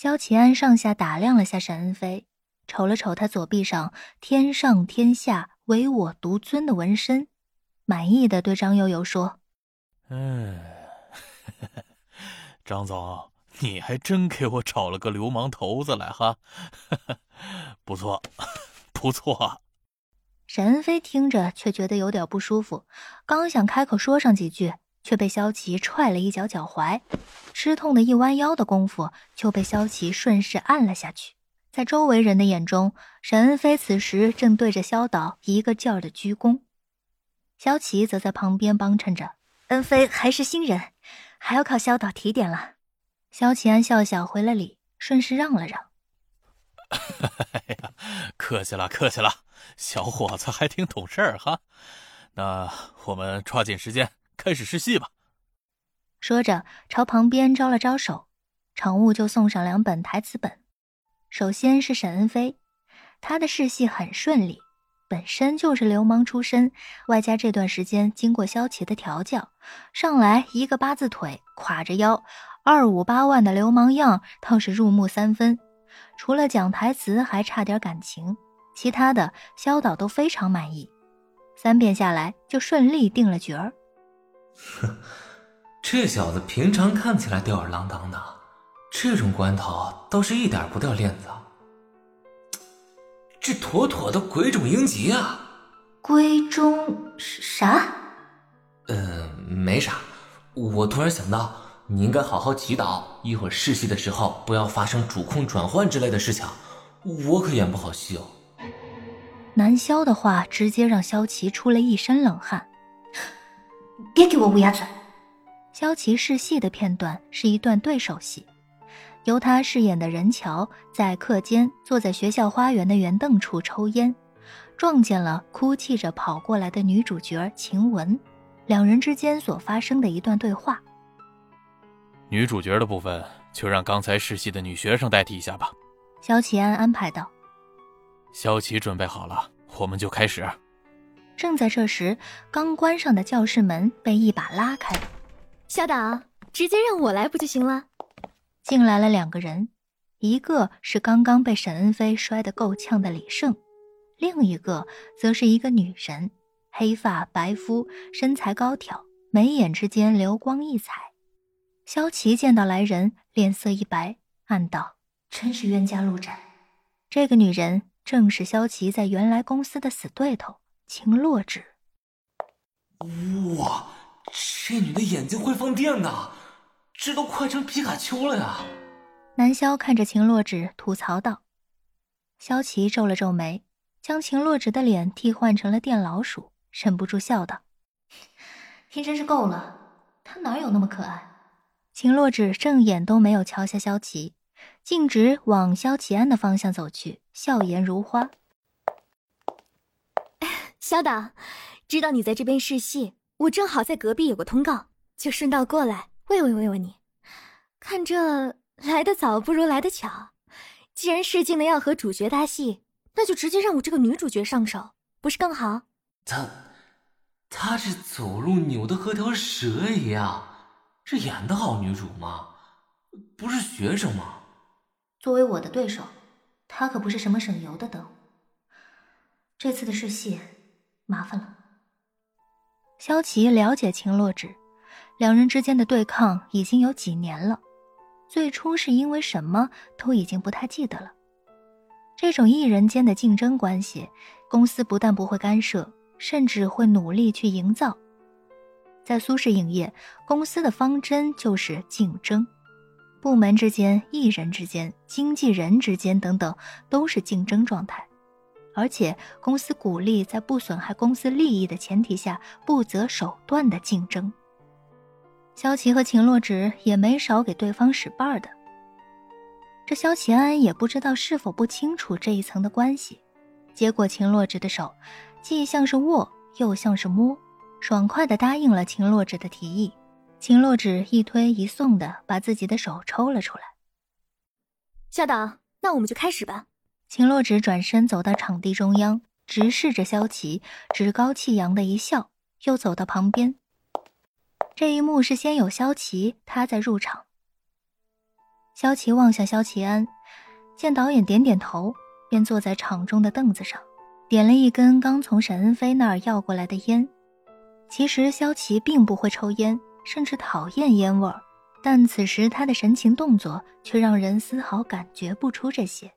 萧齐安上下打量了下沈恩飞，瞅了瞅他左臂上“天上天下唯我独尊”的纹身，满意的对张悠悠说：“嗯，张总，你还真给我找了个流氓头子来哈，不错，不错。”沈恩飞听着却觉得有点不舒服，刚想开口说上几句。却被萧琪踹了一脚脚踝，吃痛的一弯腰的功夫，就被萧琪顺势按了下去。在周围人的眼中，沈恩飞此时正对着萧导一个劲儿的鞠躬，萧琪则在旁边帮衬着。恩飞还是新人，还要靠萧导提点了。萧齐安笑笑回了礼，顺势让了让。客气了，客气了，小伙子还挺懂事儿哈。那我们抓紧时间。开始试戏吧。说着，朝旁边招了招手，场务就送上两本台词本。首先是沈恩飞，他的试戏很顺利，本身就是流氓出身，外加这段时间经过萧琪的调教，上来一个八字腿，垮着腰，二五八万的流氓样，倒是入木三分。除了讲台词还差点感情，其他的萧导都非常满意。三遍下来，就顺利定了角儿。哼，这小子平常看起来吊儿郎当的，这种关头倒是一点不掉链子。这妥妥的鬼冢英吉啊！鬼冢啥？嗯，没啥。我突然想到，你应该好好祈祷，一会儿试戏的时候不要发生主控转换之类的事情。我可演不好戏哦。南萧的话直接让萧琪出了一身冷汗。别给我乌鸦嘴！萧琪试戏的片段是一段对手戏，由他饰演的任乔在课间坐在学校花园的圆凳处抽烟，撞见了哭泣着跑过来的女主角晴雯，两人之间所发生的一段对话。女主角的部分就让刚才试戏的女学生代替一下吧。萧齐安安排道。萧琪准备好了，我们就开始。正在这时，刚关上的教室门被一把拉开了。小导，直接让我来不就行了？进来了两个人，一个是刚刚被沈恩飞摔得够呛的李胜，另一个则是一个女人，黑发白肤，身材高挑，眉眼之间流光溢彩。萧琪见到来人，脸色一白，暗道：真是冤家路窄。这个女人正是萧琪在原来公司的死对头。秦洛芷，哇，这女的眼睛会放电呐，这都快成皮卡丘了呀！南萧看着秦洛芷吐槽道。萧琪皱了皱眉，将秦洛芷的脸替换成了电老鼠，忍不住笑道：“天真是够了，她哪有那么可爱？”秦洛芷正眼都没有瞧下萧琪，径直往萧齐安的方向走去，笑颜如花。小党，知道你在这边试戏，我正好在隔壁有个通告，就顺道过来慰问慰问你。看这来得早不如来得巧，既然试镜的要和主角搭戏，那就直接让我这个女主角上手，不是更好？他，他这走路扭的和条蛇一样，这演的好女主吗？不是学生吗？作为我的对手，他可不是什么省油的灯。这次的试戏。麻烦了。萧琪了解秦洛芷，两人之间的对抗已经有几年了。最初是因为什么，都已经不太记得了。这种艺人间的竞争关系，公司不但不会干涉，甚至会努力去营造。在苏氏影业，公司的方针就是竞争，部门之间、艺人之间、经纪人之间等等，都是竞争状态。而且公司鼓励在不损害公司利益的前提下不择手段的竞争。萧琪和秦洛芷也没少给对方使绊儿的。这萧齐安也不知道是否不清楚这一层的关系，接过秦洛芷的手，既像是握又像是摸，爽快的答应了秦洛芷的提议。秦洛芷一推一送的把自己的手抽了出来。校导，那我们就开始吧。秦洛芷转身走到场地中央，直视着萧琪，趾高气扬的一笑，又走到旁边。这一幕是先有萧琪，他在入场。萧琪望向萧齐安，见导演点点头，便坐在场中的凳子上，点了一根刚从沈恩飞那儿要过来的烟。其实萧琪并不会抽烟，甚至讨厌烟味儿，但此时他的神情动作却让人丝毫感觉不出这些。